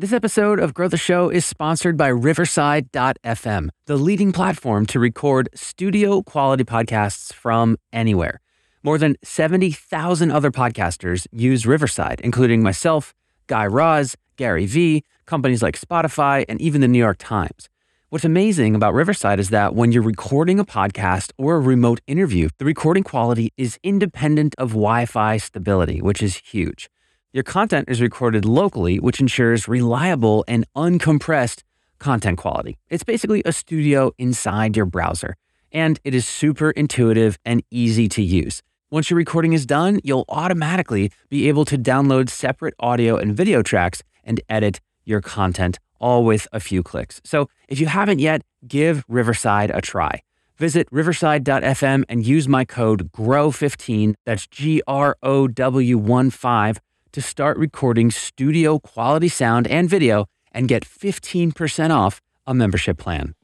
This episode of Grow the Show is sponsored by Riverside.fm, the leading platform to record studio quality podcasts from anywhere. More than 70,000 other podcasters use Riverside, including myself, Guy Raz, Gary Vee, companies like Spotify, and even the New York Times. What's amazing about Riverside is that when you're recording a podcast or a remote interview, the recording quality is independent of Wi Fi stability, which is huge. Your content is recorded locally, which ensures reliable and uncompressed content quality. It's basically a studio inside your browser, and it is super intuitive and easy to use. Once your recording is done, you'll automatically be able to download separate audio and video tracks and edit your content all with a few clicks. So if you haven't yet, give Riverside a try. Visit riverside.fm and use my code GROW15, that's G R O W 1 5 to start recording studio quality sound and video and get 15% off a membership plan.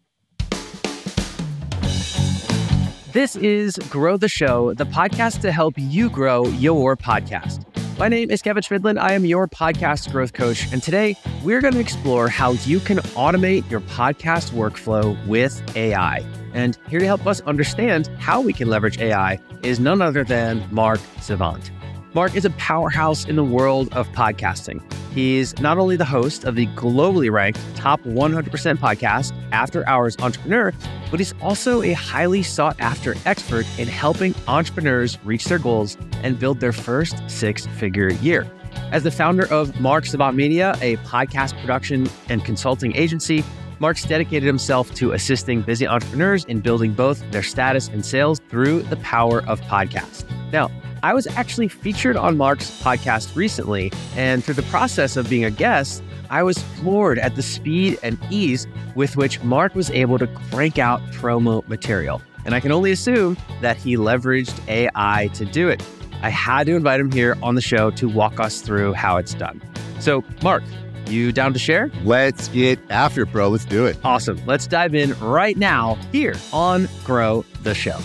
This is Grow the Show, the podcast to help you grow your podcast. My name is Kevin Chemidlin. I am your podcast growth coach. And today we're going to explore how you can automate your podcast workflow with AI. And here to help us understand how we can leverage AI is none other than Mark Savant. Mark is a powerhouse in the world of podcasting. He's not only the host of the globally ranked top 100% podcast, After Hours Entrepreneur, but he's also a highly sought after expert in helping entrepreneurs reach their goals and build their first six figure year. As the founder of Mark Savant Media, a podcast production and consulting agency, Mark's dedicated himself to assisting busy entrepreneurs in building both their status and sales through the power of podcast. Now, I was actually featured on Mark's podcast recently, and through the process of being a guest, I was floored at the speed and ease with which Mark was able to crank out promo material. And I can only assume that he leveraged AI to do it. I had to invite him here on the show to walk us through how it's done. So, Mark, you down to share? Let's get after it, bro. Let's do it. Awesome. Let's dive in right now here on Grow the Show.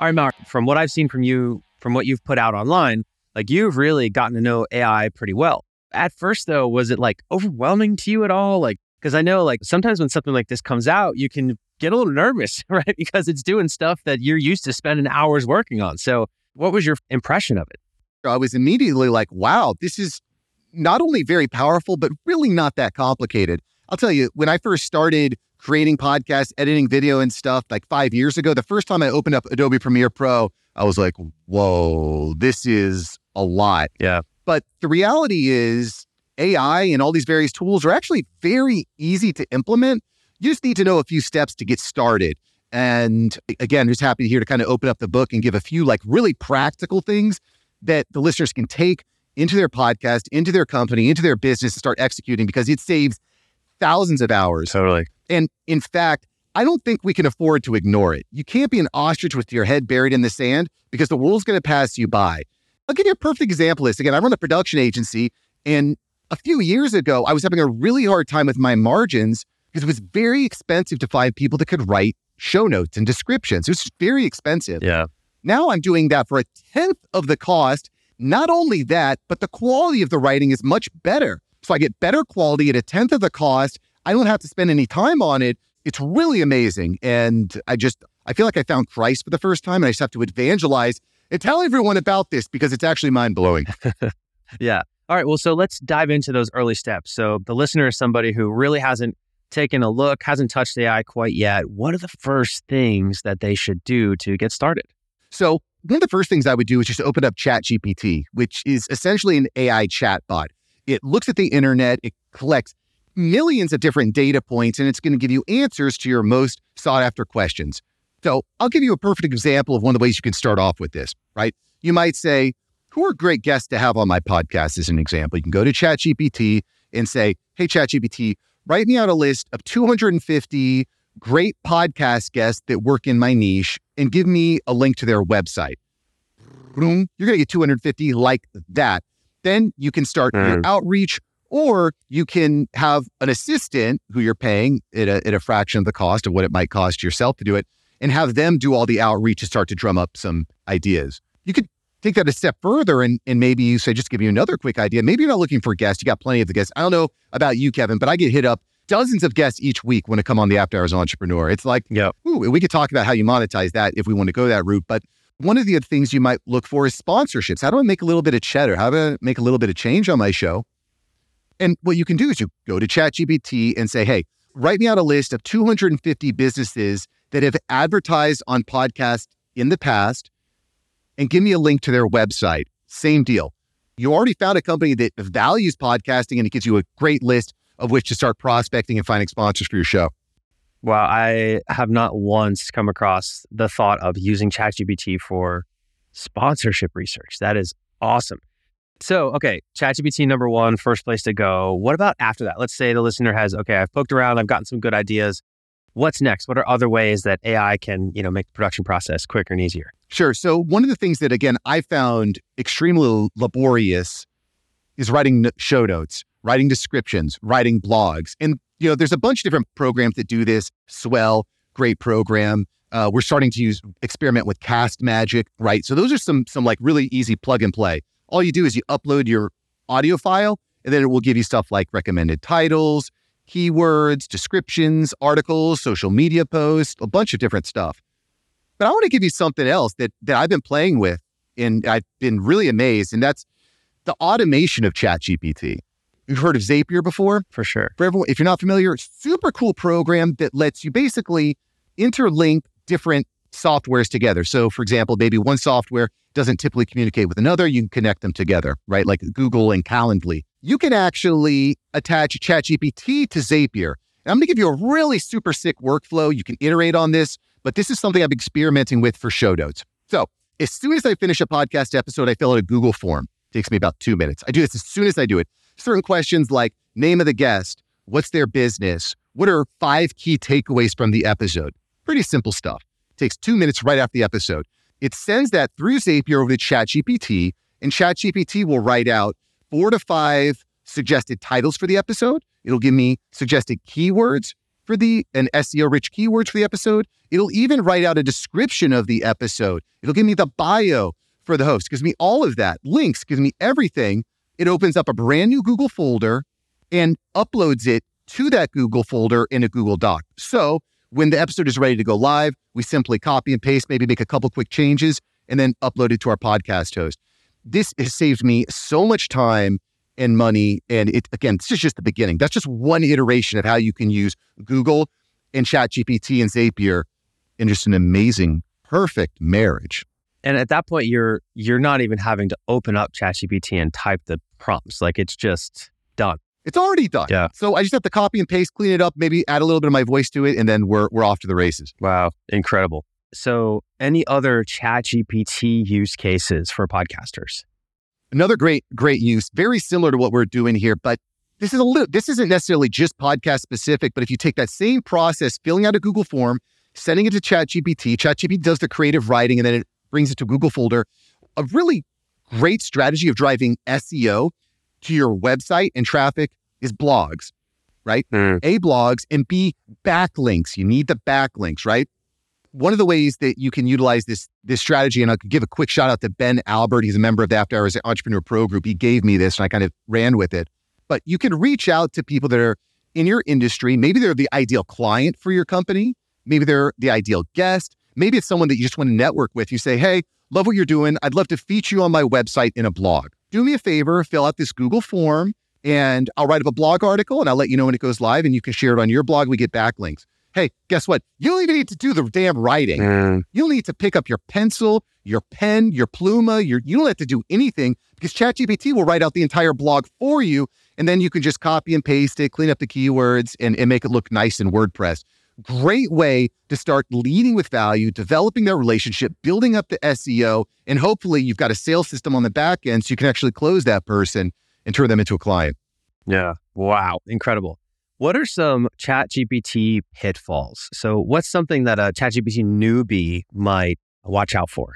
All right, Mark, from what I've seen from you, from what you've put out online, like you've really gotten to know AI pretty well. At first, though, was it like overwhelming to you at all? Like, because I know like sometimes when something like this comes out, you can get a little nervous, right? Because it's doing stuff that you're used to spending hours working on. So, what was your impression of it? I was immediately like, wow, this is not only very powerful, but really not that complicated. I'll tell you, when I first started creating podcasts, editing video and stuff like five years ago. The first time I opened up Adobe Premiere Pro, I was like, whoa, this is a lot. Yeah. But the reality is, AI and all these various tools are actually very easy to implement. You just need to know a few steps to get started. And again, just happy here to kind of open up the book and give a few like really practical things that the listeners can take into their podcast, into their company, into their business and start executing because it saves thousands of hours. Totally. And in fact, I don't think we can afford to ignore it. You can't be an ostrich with your head buried in the sand because the world's going to pass you by. I'll give you a perfect example of this. Again, I run a production agency, and a few years ago, I was having a really hard time with my margins because it was very expensive to find people that could write show notes and descriptions. It was very expensive. Yeah. Now I'm doing that for a tenth of the cost. Not only that, but the quality of the writing is much better. So I get better quality at a tenth of the cost I don't have to spend any time on it. It's really amazing. And I just, I feel like I found Christ for the first time and I just have to evangelize and tell everyone about this because it's actually mind blowing. yeah. All right. Well, so let's dive into those early steps. So the listener is somebody who really hasn't taken a look, hasn't touched AI quite yet. What are the first things that they should do to get started? So one of the first things I would do is just open up ChatGPT, which is essentially an AI chatbot. It looks at the internet, it collects millions of different data points, and it's going to give you answers to your most sought after questions. So I'll give you a perfect example of one of the ways you can start off with this, right? You might say, who are great guests to have on my podcast as an example? You can go to ChatGPT and say, hey, ChatGPT, write me out a list of 250 great podcast guests that work in my niche and give me a link to their website. You're going to get 250 like that. Then you can start mm. your outreach or you can have an assistant who you're paying at a, at a fraction of the cost of what it might cost yourself to do it and have them do all the outreach to start to drum up some ideas. You could take that a step further and, and maybe you say, just give you another quick idea. Maybe you're not looking for guests. You got plenty of the guests. I don't know about you, Kevin, but I get hit up dozens of guests each week when I come on the After Hours Entrepreneur. It's like, yeah, we could talk about how you monetize that if we want to go that route. But one of the other things you might look for is sponsorships. How do I make a little bit of cheddar? How do I make a little bit of change on my show? And what you can do is you go to ChatGPT and say, hey, write me out a list of 250 businesses that have advertised on podcasts in the past and give me a link to their website. Same deal. You already found a company that values podcasting and it gives you a great list of which to start prospecting and finding sponsors for your show. Well, I have not once come across the thought of using ChatGPT for sponsorship research. That is awesome. So, okay, ChatGPT number one, first place to go. What about after that? Let's say the listener has, okay, I've poked around, I've gotten some good ideas. What's next? What are other ways that AI can, you know, make the production process quicker and easier? Sure. So one of the things that again I found extremely laborious is writing show notes, writing descriptions, writing blogs, and you know, there's a bunch of different programs that do this. Swell, great program. Uh, we're starting to use experiment with Castmagic, right? So those are some some like really easy plug and play. All you do is you upload your audio file, and then it will give you stuff like recommended titles, keywords, descriptions, articles, social media posts, a bunch of different stuff. But I want to give you something else that that I've been playing with and I've been really amazed, and that's the automation of ChatGPT. You've heard of Zapier before? For sure. For everyone, if you're not familiar, it's super cool program that lets you basically interlink different softwares together. So, for example, maybe one software doesn't typically communicate with another, you can connect them together, right? Like Google and Calendly. You can actually attach ChatGPT to Zapier. And I'm going to give you a really super sick workflow. You can iterate on this, but this is something I'm experimenting with for show notes. So, as soon as I finish a podcast episode, I fill out a Google form. It takes me about two minutes. I do this as soon as I do it. Certain questions like name of the guest, what's their business, what are five key takeaways from the episode? Pretty simple stuff. It takes two minutes right after the episode. It sends that through Zapier over to ChatGPT, and ChatGPT will write out four to five suggested titles for the episode. It'll give me suggested keywords for the and SEO rich keywords for the episode. It'll even write out a description of the episode. It'll give me the bio for the host, gives me all of that, links, gives me everything. It opens up a brand new Google folder and uploads it to that Google folder in a Google Doc. So when the episode is ready to go live, we simply copy and paste, maybe make a couple quick changes, and then upload it to our podcast host. This has saved me so much time and money. And it again, this is just the beginning. That's just one iteration of how you can use Google and ChatGPT and Zapier in just an amazing, perfect marriage. And at that point, you're you're not even having to open up ChatGPT and type the prompts. Like it's just done. It's already done. Yeah. So I just have to copy and paste, clean it up, maybe add a little bit of my voice to it, and then we're we're off to the races. Wow, incredible. So, any other ChatGPT use cases for podcasters? Another great great use, very similar to what we're doing here, but this is a little this isn't necessarily just podcast specific, but if you take that same process, filling out a Google form, sending it to ChatGPT, ChatGPT does the creative writing and then it brings it to Google folder. A really great strategy of driving SEO to your website and traffic is blogs, right? Mm. A blogs and B backlinks. You need the backlinks, right? One of the ways that you can utilize this this strategy, and I'll give a quick shout out to Ben Albert. He's a member of the After Hours Entrepreneur Pro Group. He gave me this, and I kind of ran with it. But you can reach out to people that are in your industry. Maybe they're the ideal client for your company. Maybe they're the ideal guest. Maybe it's someone that you just want to network with. You say, "Hey, love what you're doing. I'd love to feature you on my website in a blog. Do me a favor, fill out this Google form." and I'll write up a blog article and I'll let you know when it goes live and you can share it on your blog. We get backlinks. Hey, guess what? You don't even need to do the damn writing. Mm. You'll need to pick up your pencil, your pen, your pluma. Your, you don't have to do anything because ChatGPT will write out the entire blog for you. And then you can just copy and paste it, clean up the keywords, and, and make it look nice in WordPress. Great way to start leading with value, developing that relationship, building up the SEO, and hopefully you've got a sales system on the back end so you can actually close that person and turn them into a client. Yeah. Wow. Incredible. What are some ChatGPT pitfalls? So, what's something that a ChatGPT newbie might watch out for?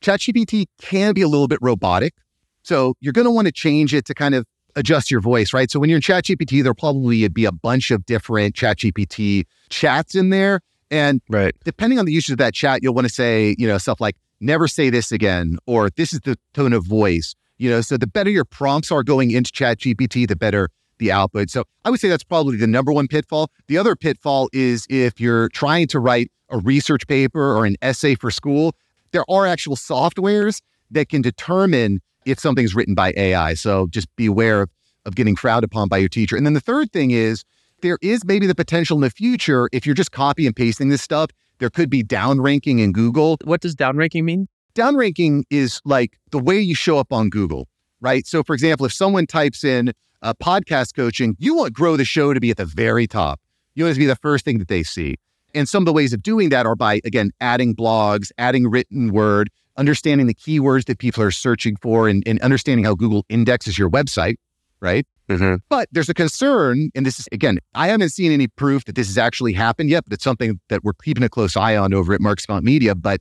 ChatGPT can be a little bit robotic. So, you're going to want to change it to kind of adjust your voice, right? So, when you're in ChatGPT, there'll probably be a bunch of different ChatGPT chats in there. And Right. depending on the usage of that chat, you'll want to say, you know, stuff like, never say this again, or this is the tone of voice. You know, so the better your prompts are going into ChatGPT, the better the output. So I would say that's probably the number one pitfall. The other pitfall is if you're trying to write a research paper or an essay for school, there are actual softwares that can determine if something's written by AI. So just be aware of, of getting frowned upon by your teacher. And then the third thing is there is maybe the potential in the future, if you're just copy and pasting this stuff, there could be downranking in Google. What does downranking mean? Downranking is like the way you show up on Google, right? So, for example, if someone types in uh, podcast coaching, you want Grow the Show to be at the very top. You want it to be the first thing that they see. And some of the ways of doing that are by, again, adding blogs, adding written word, understanding the keywords that people are searching for, and, and understanding how Google indexes your website, right? Mm-hmm. But there's a concern, and this is, again, I haven't seen any proof that this has actually happened yet, but it's something that we're keeping a close eye on over at Mark Savant Media. But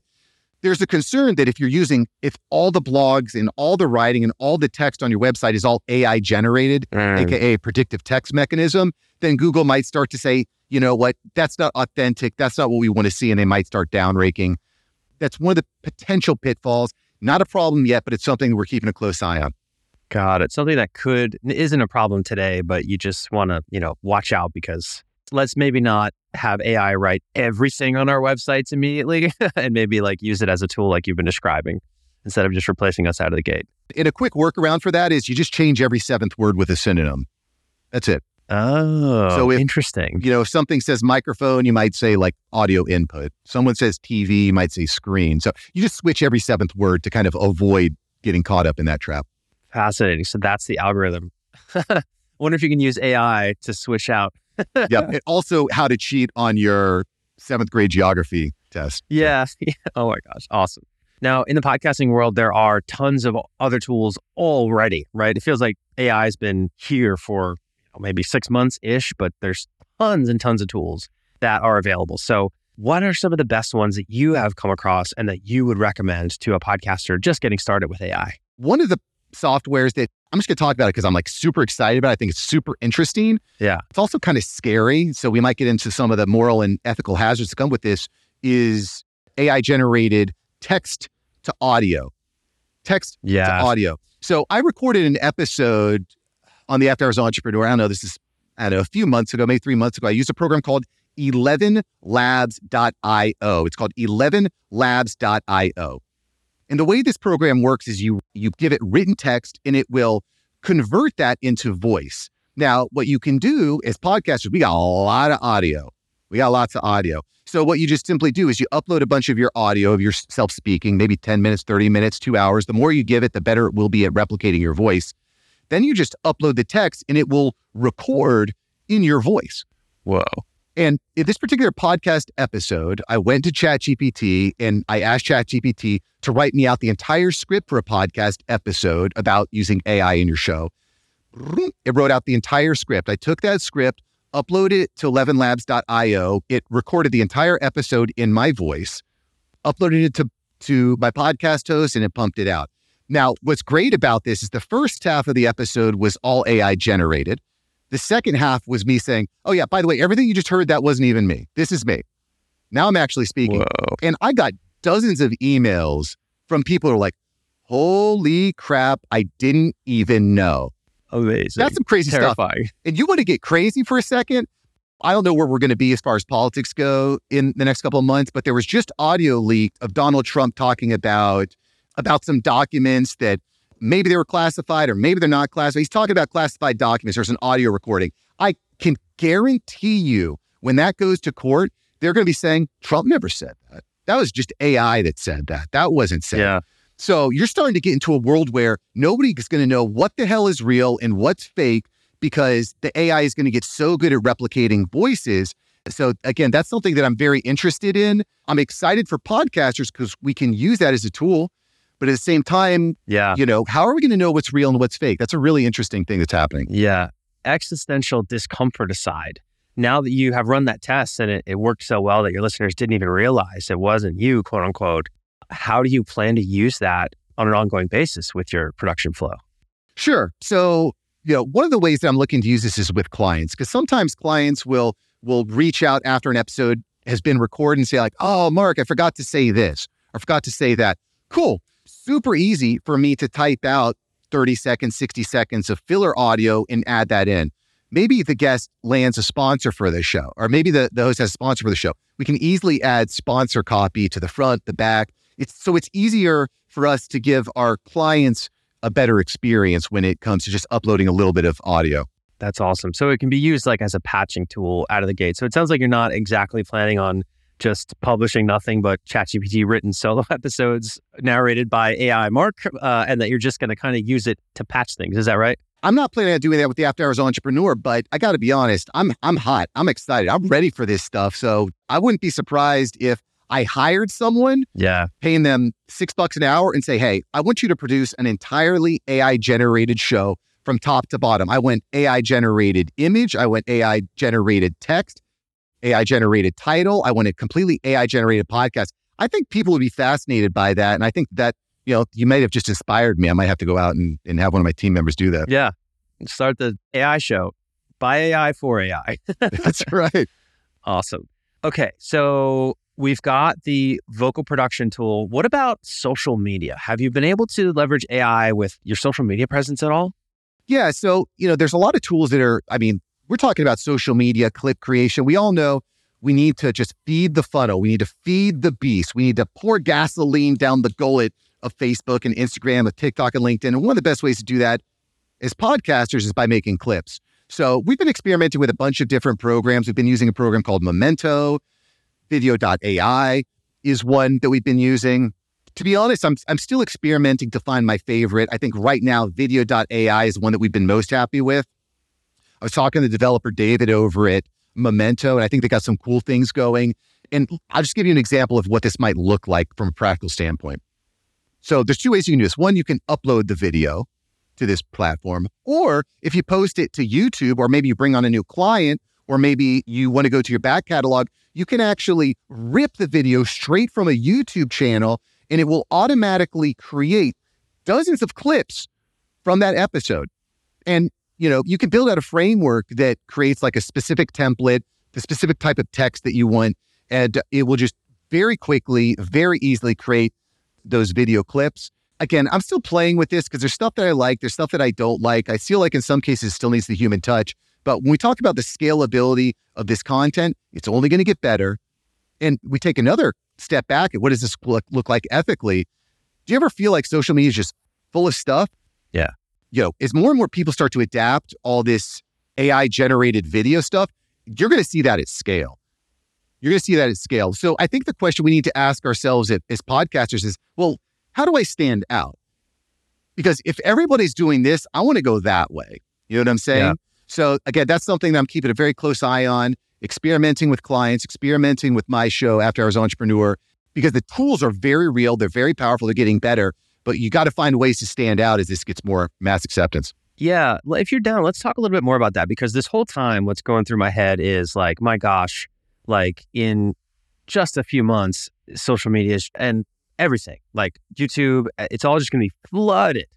there's a concern that if you're using, if all the blogs and all the writing and all the text on your website is all AI generated, Mm. aka predictive text mechanism, then Google might start to say, you know what, that's not authentic. That's not what we want to see. And they might start downranking. That's one of the potential pitfalls. Not a problem yet, but it's something we're keeping a close eye on. Got it. Something that could isn't a problem today, but you just want to, you know, watch out because let's maybe not have AI write everything on our websites immediately and maybe like use it as a tool like you've been describing instead of just replacing us out of the gate. And a quick workaround for that is you just change every seventh word with a synonym. That's it. Oh, So if- interesting. You know, if something says microphone, you might say like audio input. Someone says TV, you might say screen. So you just switch every seventh word to kind of avoid getting caught up in that trap. Fascinating. So that's the algorithm. I wonder if you can use AI to switch out. yeah. And also how to cheat on your seventh grade geography test. Yeah. Oh my gosh. Awesome. Now, in the podcasting world, there are tons of other tools already, right? It feels like AI has been here for maybe six months ish, but there's tons and tons of tools that are available. So, what are some of the best ones that you have come across and that you would recommend to a podcaster just getting started with AI? One of the softwares that I'm just going to talk about it because I'm like super excited about it. I think it's super interesting. Yeah. It's also kind of scary. So we might get into some of the moral and ethical hazards that come with this is AI generated text to audio. Text Yeah. to audio. So I recorded an episode on the After Hours Entrepreneur. I don't know, this is, I don't know, a few months ago, maybe three months ago. I used a program called 11labs.io. It's called 11labs.io. And the way this program works is you you give it written text and it will convert that into voice. Now, what you can do as podcasters, we got a lot of audio. We got lots of audio. So what you just simply do is you upload a bunch of your audio of yourself speaking, maybe 10 minutes, 30 minutes, 2 hours. The more you give it, the better it will be at replicating your voice. Then you just upload the text and it will record in your voice. Whoa. And in this particular podcast episode, I went to ChatGPT and I asked ChatGPT to write me out the entire script for a podcast episode about using AI in your show. It wrote out the entire script. I took that script, uploaded it to 11labs.io. It recorded the entire episode in my voice, uploaded it to, to my podcast host, and it pumped it out. Now, what's great about this is the first half of the episode was all AI generated. The second half was me saying, Oh, yeah, by the way, everything you just heard, that wasn't even me. This is me. Now I'm actually speaking. Whoa. And I got dozens of emails from people who are like, Holy crap, I didn't even know. Amazing. That's some crazy stuff. terrifying. And you want to get crazy for a second? I don't know where we're going to be as far as politics go in the next couple of months, but there was just audio leaked of Donald Trump talking about about some documents that maybe they were classified or maybe they're not classified. He's talking about classified documents. There's an audio recording. I can guarantee you when that goes to court, they're going to be saying Trump never said that. That was just AI that said that. That wasn't said. Yeah. So you're starting to get into a world where nobody is going to know what the hell is real and what's fake because the AI is going to get so good at replicating voices. So again, that's something that I'm very interested in. I'm excited for podcasters because we can use that as a tool. But at the same time, Yeah. you know, how are we going to know what's real and what's fake? That's a really interesting thing that's happening. Yeah. Existential discomfort aside, now that you have run that test and it, it worked so well that your listeners didn't even realize it wasn't you, quote unquote, how do you plan to use that on an ongoing basis with your production flow? Sure. So, you know, one of the ways that I'm looking to use this is with clients because sometimes clients will will reach out after an episode has been recorded and say like, "Oh, Mark, I forgot to say this," I forgot to say that. Cool. Super easy for me to type out 30 seconds, 60 seconds of filler audio and add that in. Maybe the guest lands a sponsor for the show, or maybe the, the host has a sponsor for the show. We can easily add sponsor copy to the front, the back. It's so it's easier for us to give our clients a better experience when it comes to just uploading a little bit of audio. That's awesome. So it can be used like as a patching tool out of the gate. So it sounds like you're not exactly planning on just publishing nothing but ChatGPT written solo episodes narrated by AI Mark, uh, and that you're just going to kind of use it to patch things. Is that right? I'm not planning on doing that with the After Hours Entrepreneur, but I got to be honest, I'm I'm hot. I'm excited. I'm ready for this stuff. So I wouldn't be surprised if I hired someone, yeah, paying them six bucks an hour, and say, "Hey, I want you to produce an entirely AI generated show from top to bottom. I went AI generated image, I went AI generated text, AI generated title, I want a completely AI generated podcast." I think people would be fascinated by that, and I think that you know you might have just inspired me. I might have to go out and, and have one of my team members do that. Yeah, start the AI show by AI for AI. That's right. Awesome. Okay, so We've got the vocal production tool. What about social media? Have you been able to leverage AI with your social media presence at all? Yeah. So, you know, there's a lot of tools that are, I mean, we're talking about social media, clip creation. We all know we need to just feed the funnel. We need to feed the beast. We need to pour gasoline down the gullet of Facebook and Instagram, of TikTok and LinkedIn. And one of the best ways to do that as podcasters is by making clips. So we've been experimenting with a bunch of different programs. We've been using a program called Memento. Vidyo.ai is one that we've been using. To be honest, I'm, I'm still experimenting to find my favorite. I think right now, Vidyo.ai is one that we've been most happy with. I was talking to the developer David over at Memento, and I think they got some cool things going. And I'll just give you an example of what this might look like from a practical standpoint. So there's two ways you can do this. One, you can upload the video to this platform, or if you post it to YouTube, or maybe you bring on a new client, or maybe you want to go to your back catalog, you can actually rip the video straight from a YouTube channel and it will automatically create dozens of clips from that episode. And, you know, you can build out a framework that creates like a specific template, the specific type of text that you want, and it will just very quickly, very easily create those video clips. Again, I'm still playing with this because there's stuff that I like, there's stuff that I don't like. I feel like in some cases still needs the human touch. But when we talk about the scalability of this content, it's only going to get better. And we take another step back at what does this look, look like ethically? Do you ever feel like social media is just full of stuff? Yeah. You know, as more and more people start to adapt all this AI generated video stuff, you're going to see that at scale. You're going to see that at scale. So I think the question we need to ask ourselves as podcasters is, well, how do I stand out? Because if everybody's doing this, I want to go that way. You know what I'm saying? Yeah. So again, that's something that I'm keeping a very close eye on, experimenting with clients, experimenting with my show After Hours Entrepreneur, because the tools are very real, they're very powerful, they're getting better, but you got to find ways to stand out as this gets more mass acceptance. Yeah, if you're down, let's talk a little bit more about that because this whole time what's going through my head is like, my gosh, like in just a few months, social media and everything, like YouTube, eh, it's all just going to be flooded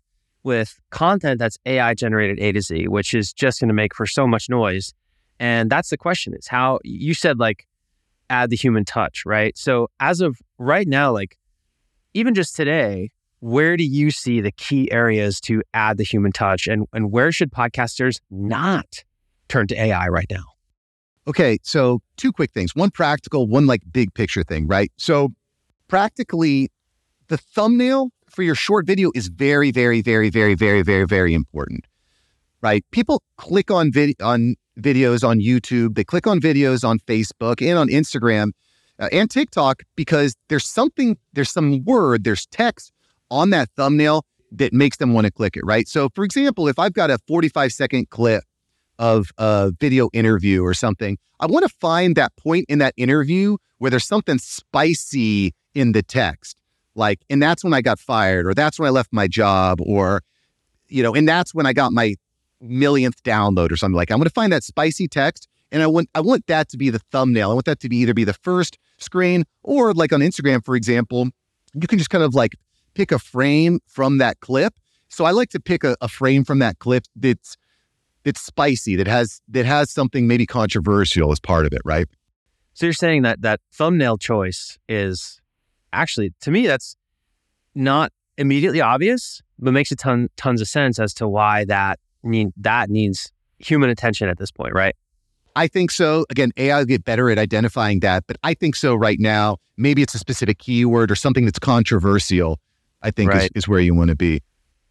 with content that's AI generated A to Z, which is just going to make for so much noise. And that's the question is how you said like add the human touch, right? So as of right now, like even just today, where do you see the key areas to add the human touch and, and where should podcasters not turn to AI right now? Okay, so two quick things. One practical, one like big picture thing, right? So practically the thumbnail for your short video is very, very, very, very, very, very, very important, right? People click on vid- on videos on YouTube, they click on videos on Facebook and on Instagram uh, and TikTok because there's something, there's some word, there's text on that thumbnail that makes them want to click it, right? So, for example, if I've got a 45 second clip of a video interview or something, I want to find that point in that interview where there's something spicy in the text like, and that's when I got fired, or that's when I left my job, or, you know, and that's when I got my millionth download or something like. I'm going to find that spicy text, and I want I want that to be the thumbnail. I want that to be either be the first screen, or like on Instagram, for example, you can just kind of like pick a frame from that clip. So I like to pick a, a frame from that clip that's that's spicy, that has that has something maybe controversial as part of it, right? So you're saying that that thumbnail choice is actually, to me, that's not immediately obvious, but makes a ton tons of sense as to why that need that needs human attention at this point, right? I think so. Again, AI will get better at identifying that, but I think so right now. Maybe it's a specific keyword or something that's controversial. I think right. is, is where you want to be.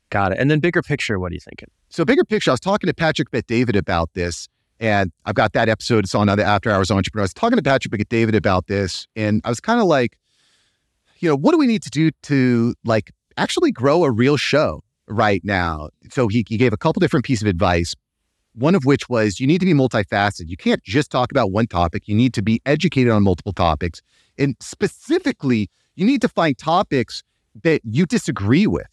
Got it. And then bigger picture, what are you thinking? So bigger picture, I was talking to Patrick Bet David about this, and I've got that episode. It's on the After Hours Entrepreneur. I was talking to Patrick Bet David about this, and I was kind of like, you know, what do we need to do to like actually grow a real show right now? So he, he gave a couple different pieces of advice. One of which was you need to be multifaceted. You can't just talk about one topic. You need to be educated on multiple topics. And specifically, you need to find topics that you disagree with.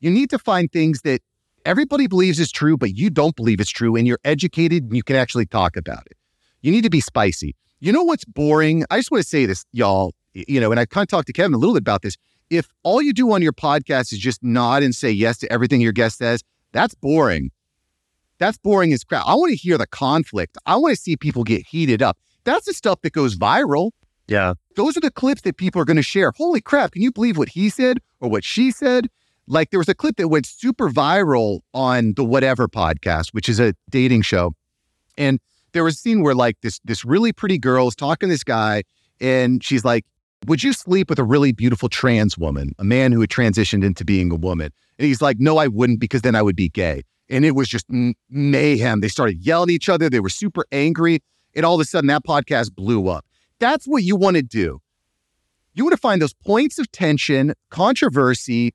You need to find things that everybody believes is true, but you don't believe it's true, and you're educated and you can actually talk about it. You need to be spicy. You know what's boring? I just want to say this, y'all. You know, and I kind of talked to Kevin a little bit about this. If all you do on your podcast is just nod and say yes to everything your guest says, that's boring. That's boring as crap. I want to hear the conflict. I want to see people get heated up. That's the stuff that goes viral. Yeah. Those are the clips that people are going to share. Holy crap. Can you believe what he said or what she said? Like there was a clip that went super viral on the Whatever podcast, which is a dating show. And there was a scene where like this this really pretty girl is talking to this guy and she's like, Would you sleep with a really beautiful trans woman, a man who had transitioned into being a woman? And he's like, No, I wouldn't because then I would be gay. And it was just mayhem. They started yelling at each other. They were super angry. And all of a sudden, that podcast blew up. That's what you want to do. You want to find those points of tension, controversy,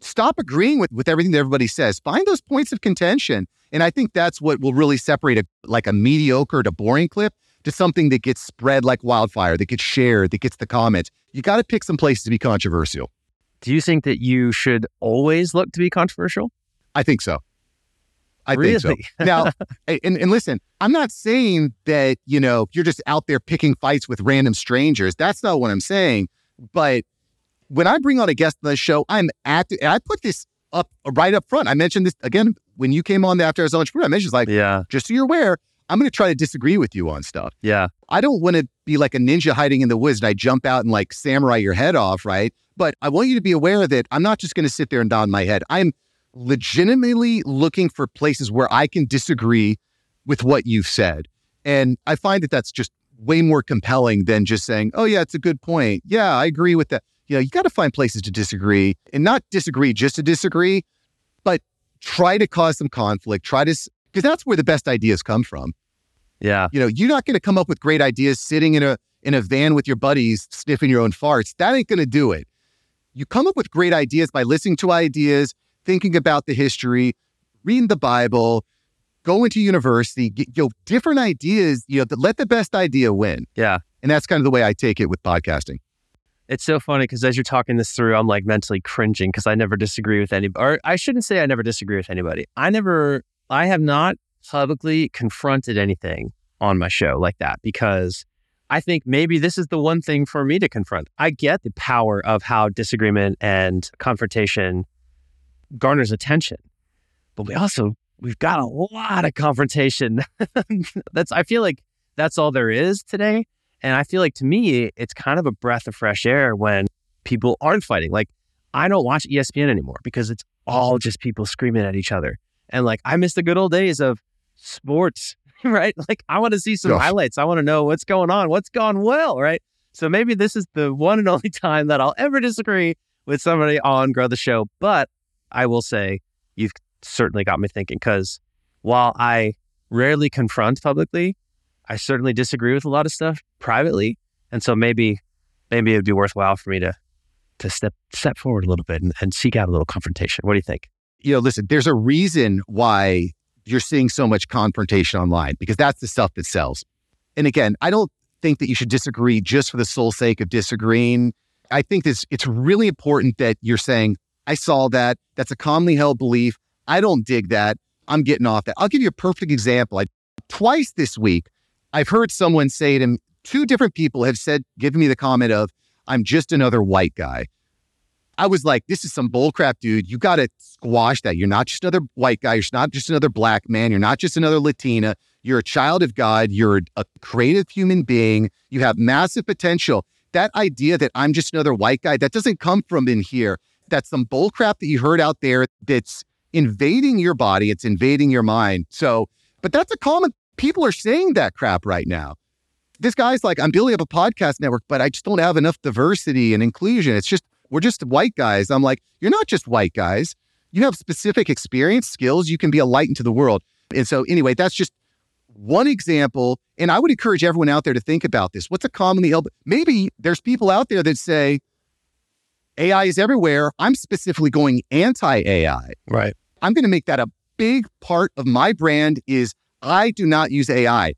stop agreeing with, with everything that everybody says. Find those points of contention. And I think that's what will really separate a, like a mediocre to boring clip to something that gets spread like wildfire, that gets shared, that gets the comments. You got to pick some places to be controversial. Do you think that you should always look to be controversial? I think so. I really? think so. Now, and, and listen, I'm not saying that, you know, you're just out there picking fights with random strangers. That's not what I'm saying. But when I bring on a guest on the show, I'm active. I put this up right up front. I mentioned this again when you came on the After Hours Entrepreneur. I mentioned like, yeah, just so you're aware, I'm going to try to disagree with you on stuff. Yeah. I don't want to be like a ninja hiding in the woods and I jump out and like samurai your head off, right? But I want you to be aware that I'm not just going to sit there and nod my head. I'm legitimately looking for places where I can disagree with what you've said. And I find that that's just way more compelling than just saying, oh, yeah, it's a good point. Yeah, I agree with that you know, you got to find places to disagree and not disagree just to disagree, but try to cause some conflict. Try to, because that's where the best ideas come from. Yeah. You know, you're not going to come up with great ideas sitting in a in a van with your buddies sniffing your own farts. That ain't going to do it. You come up with great ideas by listening to ideas, thinking about the history, reading the Bible, going to university, get you know, different ideas, you know, let the best idea win. Yeah. And that's kind of the way I take it with podcasting. It's so funny because as you're talking this through, I'm like mentally cringing because I never disagree with anybody. Or I shouldn't say I never disagree with anybody. I never, I have not publicly confronted anything on my show like that because I think maybe this is the one thing for me to confront. I get the power of how disagreement and confrontation garners attention, but we also, we've got a lot of confrontation. that's, I feel like that's all there is today. And I feel like to me, it's kind of a breath of fresh air when people aren't fighting. Like, I don't watch ESPN anymore because it's all just people screaming at each other. And like, I miss the good old days of sports, right? Like, I want to see some Gosh. highlights. I want to know what's going on, what's gone well, right? So maybe this is the one and only time that I'll ever disagree with somebody on Grow the Show. But I will say, you've certainly got me thinking because while I rarely confront publicly, I certainly disagree with a lot of stuff privately, and so maybe maybe it'd be worthwhile for me to to step step forward a little bit and, and seek out a little confrontation. What do you think? You know, listen, there's a reason why you're seeing so much confrontation online because that's the stuff that sells. And again, I don't think that you should disagree just for the sole sake of disagreeing. I think this it's really important that you're saying, I saw that. That's a commonly held belief. I don't dig that. I'm getting off that. I'll give you a perfect example. I twice this week I've heard someone say to me, two different people have said, given me the comment of, I'm just another white guy. I was like, this is some bullcrap, dude. You got to squash that. You're not just another white guy. You're not just another black man. You're not just another Latina. You're a child of God. You're a creative human being. You have massive potential. that idea that I'm just another white guy, that doesn't come from in here. That's some bull crap that you heard out there that's invading your body, it's invading your mind. So, but that's a common people are saying that crap right now. This guy's like, I'm building up a podcast network, but I just don't have enough diversity and inclusion. It's just, we're just white guys. I'm like, you're not just white guys. You have specific experience, skills. You can be a light into the world. And so, anyway, that's just one example. And I would encourage everyone out there to think about this. What's a commonly held? Maybe there's people out there that say AI is everywhere. I'm specifically going anti AI. Right. I'm going to make that a big part of my brand is I do not use AI.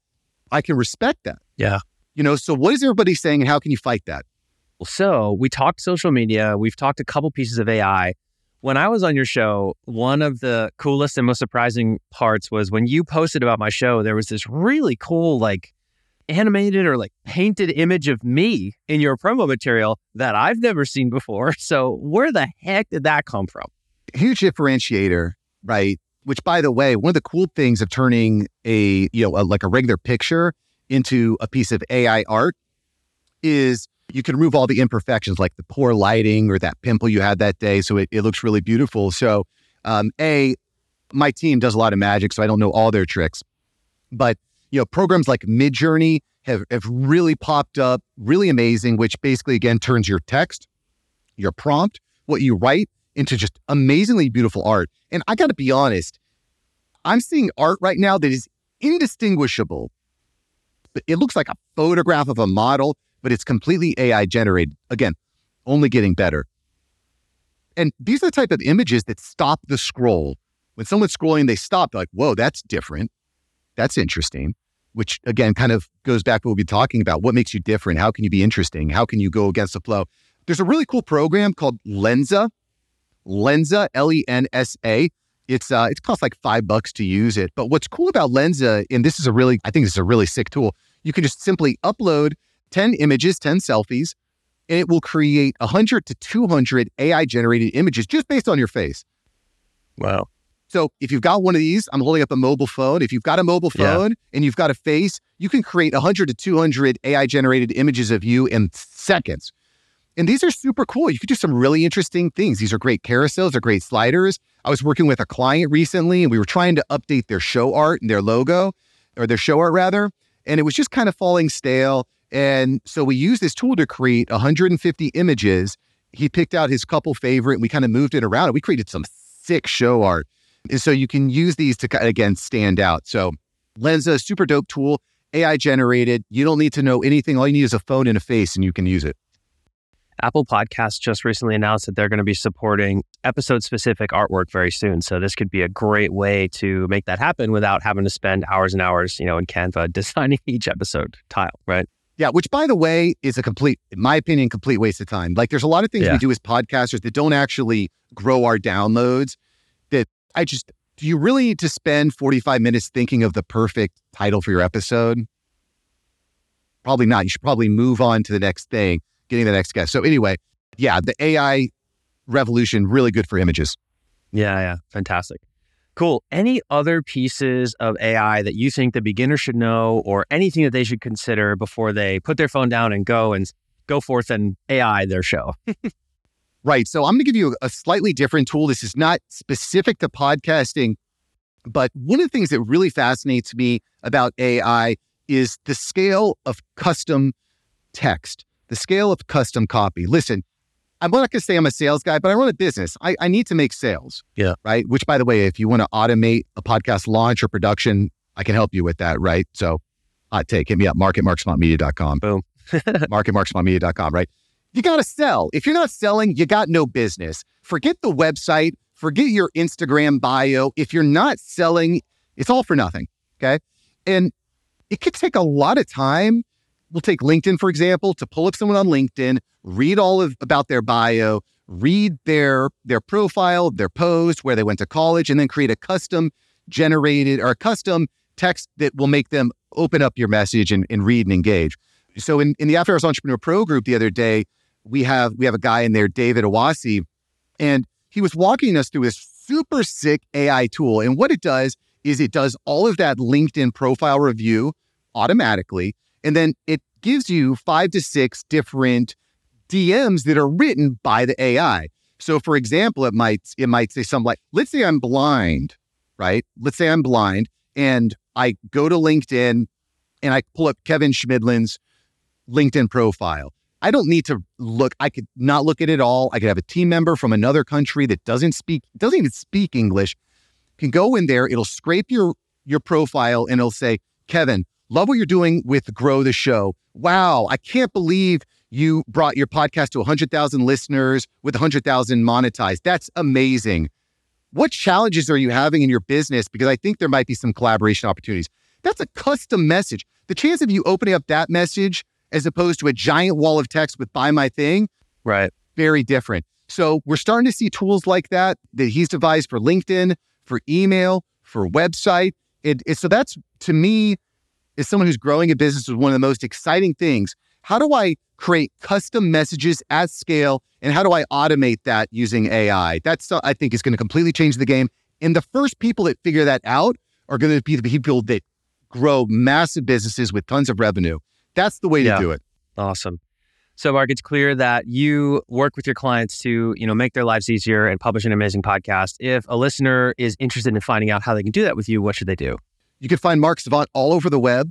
I can respect that. Yeah. You know, so what is everybody saying and how can you fight that? Well, So we talked social media. We've talked a couple pieces of AI. When I was on your show, one of the coolest and most surprising parts was when you posted about my show, there was this really cool, like animated or like painted image of me in your promo material that I've never seen before. So where the heck did that come from? Huge differentiator, right? Which, by the way, one of the cool things of turning a you know a, like a regular picture into a piece of AI art is you can remove all the imperfections like the poor lighting or that pimple you had that day. So it, it looks really beautiful. So, um, A, my team does a lot of magic, so I don't know all their tricks. But, you know, programs like Midjourney have, have really popped up, really amazing, which basically, again, turns your text, your prompt, what you write into just amazingly beautiful art. And I got to be honest, I'm seeing art right now that is indistinguishable. It looks like a photograph of a model but it's completely AI generated. Again, only getting better. And these are the type of images that stop the scroll. When someone's scrolling, they stop. Like, whoa, that's different. That's interesting. Which again kind of goes back to what we've been talking about. What makes you different? How can you be interesting? How can you go against the flow? There's a really cool program called Lensa. Lensa, L-E-N-S-A. It's uh, it costs like five bucks to use it. But what's cool about Lensa, and this is a really, I think this is a really sick tool. You can just simply upload 10 images, 10 selfies, and it will create 100 to 200 AI generated images just based on your face. Wow. So if you've got one of these, I'm holding up a mobile phone. If you've got a mobile phone yeah. and you've got a face, you can create 100 to 200 AI generated images of you in seconds. And these are super cool. You could do some really interesting things. These are great carousels, they're great sliders. I was working with a client recently and we were trying to update their show art and their logo, or their show art rather. And it was just kind of falling stale. And so we used this tool to create 150 images. He picked out his couple favorite and we kind of moved it around and we created some sick show art. And so you can use these to again stand out. So Lensa, super dope tool, AI generated. You don't need to know anything. All you need is a phone and a face and you can use it. Apple Podcasts just recently announced that they're going to be supporting episode specific artwork very soon. So this could be a great way to make that happen without having to spend hours and hours, you know, in Canva designing each episode tile, right? Yeah, which by the way is a complete, in my opinion, complete waste of time. Like there's a lot of things yeah. we do as podcasters that don't actually grow our downloads. I just, do you really need to spend 45 minutes thinking of the perfect title for your episode? Probably not. You should probably move on to the next thing, getting the next guest. So anyway, yeah, the AI revolution really good for images. Yeah, yeah, fantastic. Cool. Any other pieces of AI that you think the beginner should know or anything that they should consider before they put their phone down and go and go forth and AI their show? right. So I'm going to give you a slightly different tool. This is not specific to podcasting, but one of the things that really fascinates me about AI is the scale of custom text, the scale of custom copy. Listen, I'm not going to say I'm a sales guy, but I run a business. I, I need to make sales. Yeah. Right. Which, by the way, if you want to automate a podcast launch or production, I can help you with that. Right. So, hot take, hit me up, mark at marksavantmedia.com. Boom. mark at marksavantmedia.com. Right. You got to sell. If you're not selling, you got no business. Forget the website, forget your Instagram bio. If you're not selling, it's all for nothing. Okay. And it could take a lot of time we'll take LinkedIn, for example, to pull up someone on LinkedIn, read all of about their bio, read their their profile, their post, where they went to college, and then create a custom generated or a custom text that will make them open up your message and, and read and engage. So in, in the After Hours Entrepreneur Pro group the other day, we have we have a guy in there, David Awasi, and he was walking us through this super sick AI tool. And what it does is it does all of that LinkedIn profile review automatically. And then it gives you five to six different DMs that are written by the AI. So for example, it might it might say something like, let's say I'm blind, right? Let's say I'm blind and I go to LinkedIn and I pull up Kevin Chemidlin's LinkedIn profile. I don't need to look, I could not look at it all. I could have a team member from another country that doesn't speak, doesn't even speak English, can go in there, it'll scrape your your profile and it'll say, Kevin, love what you're doing with Grow the Show. Wow, I can't believe you brought your podcast to 100,000 listeners with 100,000 monetized. That's amazing. What challenges are you having in your business? Because I think there might be some collaboration opportunities. That's a custom message. The chance of you opening up that message as opposed to a giant wall of text with buy my thing, right? Very different. So we're starting to see tools like that that he's devised for LinkedIn, for email, for website. It, it, so that's to me, as someone who's growing a business, is one of the most exciting things how do I create custom messages at scale? And how do I automate that using AI? That's, uh, I think, is going to completely change the game. And the first people that figure that out are going to be the people that grow massive businesses with tons of revenue. That's the way yeah. to do it. Awesome. So, Mark, it's clear that you work with your clients to, you know, make their lives easier and publish an amazing podcast. If a listener is interested in finding out how they can do that with you, what should they do? You can find Mark Savant all over the web.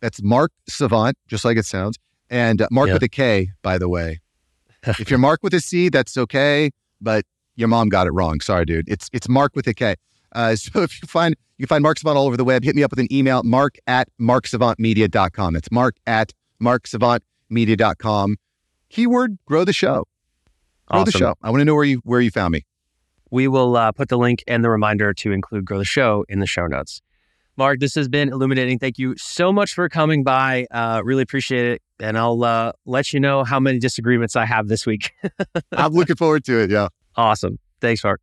That's Mark Savant, just like it sounds. And uh, Mark with a K, by the way. if you're Mark with a C, that's okay, but your mom got it wrong. Sorry, dude. It's it's Mark with a K. Uh, so if you find you can find Mark Savant all over the web, hit me up with an email, mark at marksavantmedia.com. That's mark at marksavantmedia.com. Keyword, grow the show. Grow awesome. the show. I want to know where you where you found me. We will uh, put the link and the reminder to include Grow the Show in the show notes. Mark, this has been illuminating. Thank you so much for coming by. Uh, really appreciate it. And I'll uh, let you know how many disagreements I have this week. I'm looking forward to it. Yeah. Awesome. Thanks, Mark.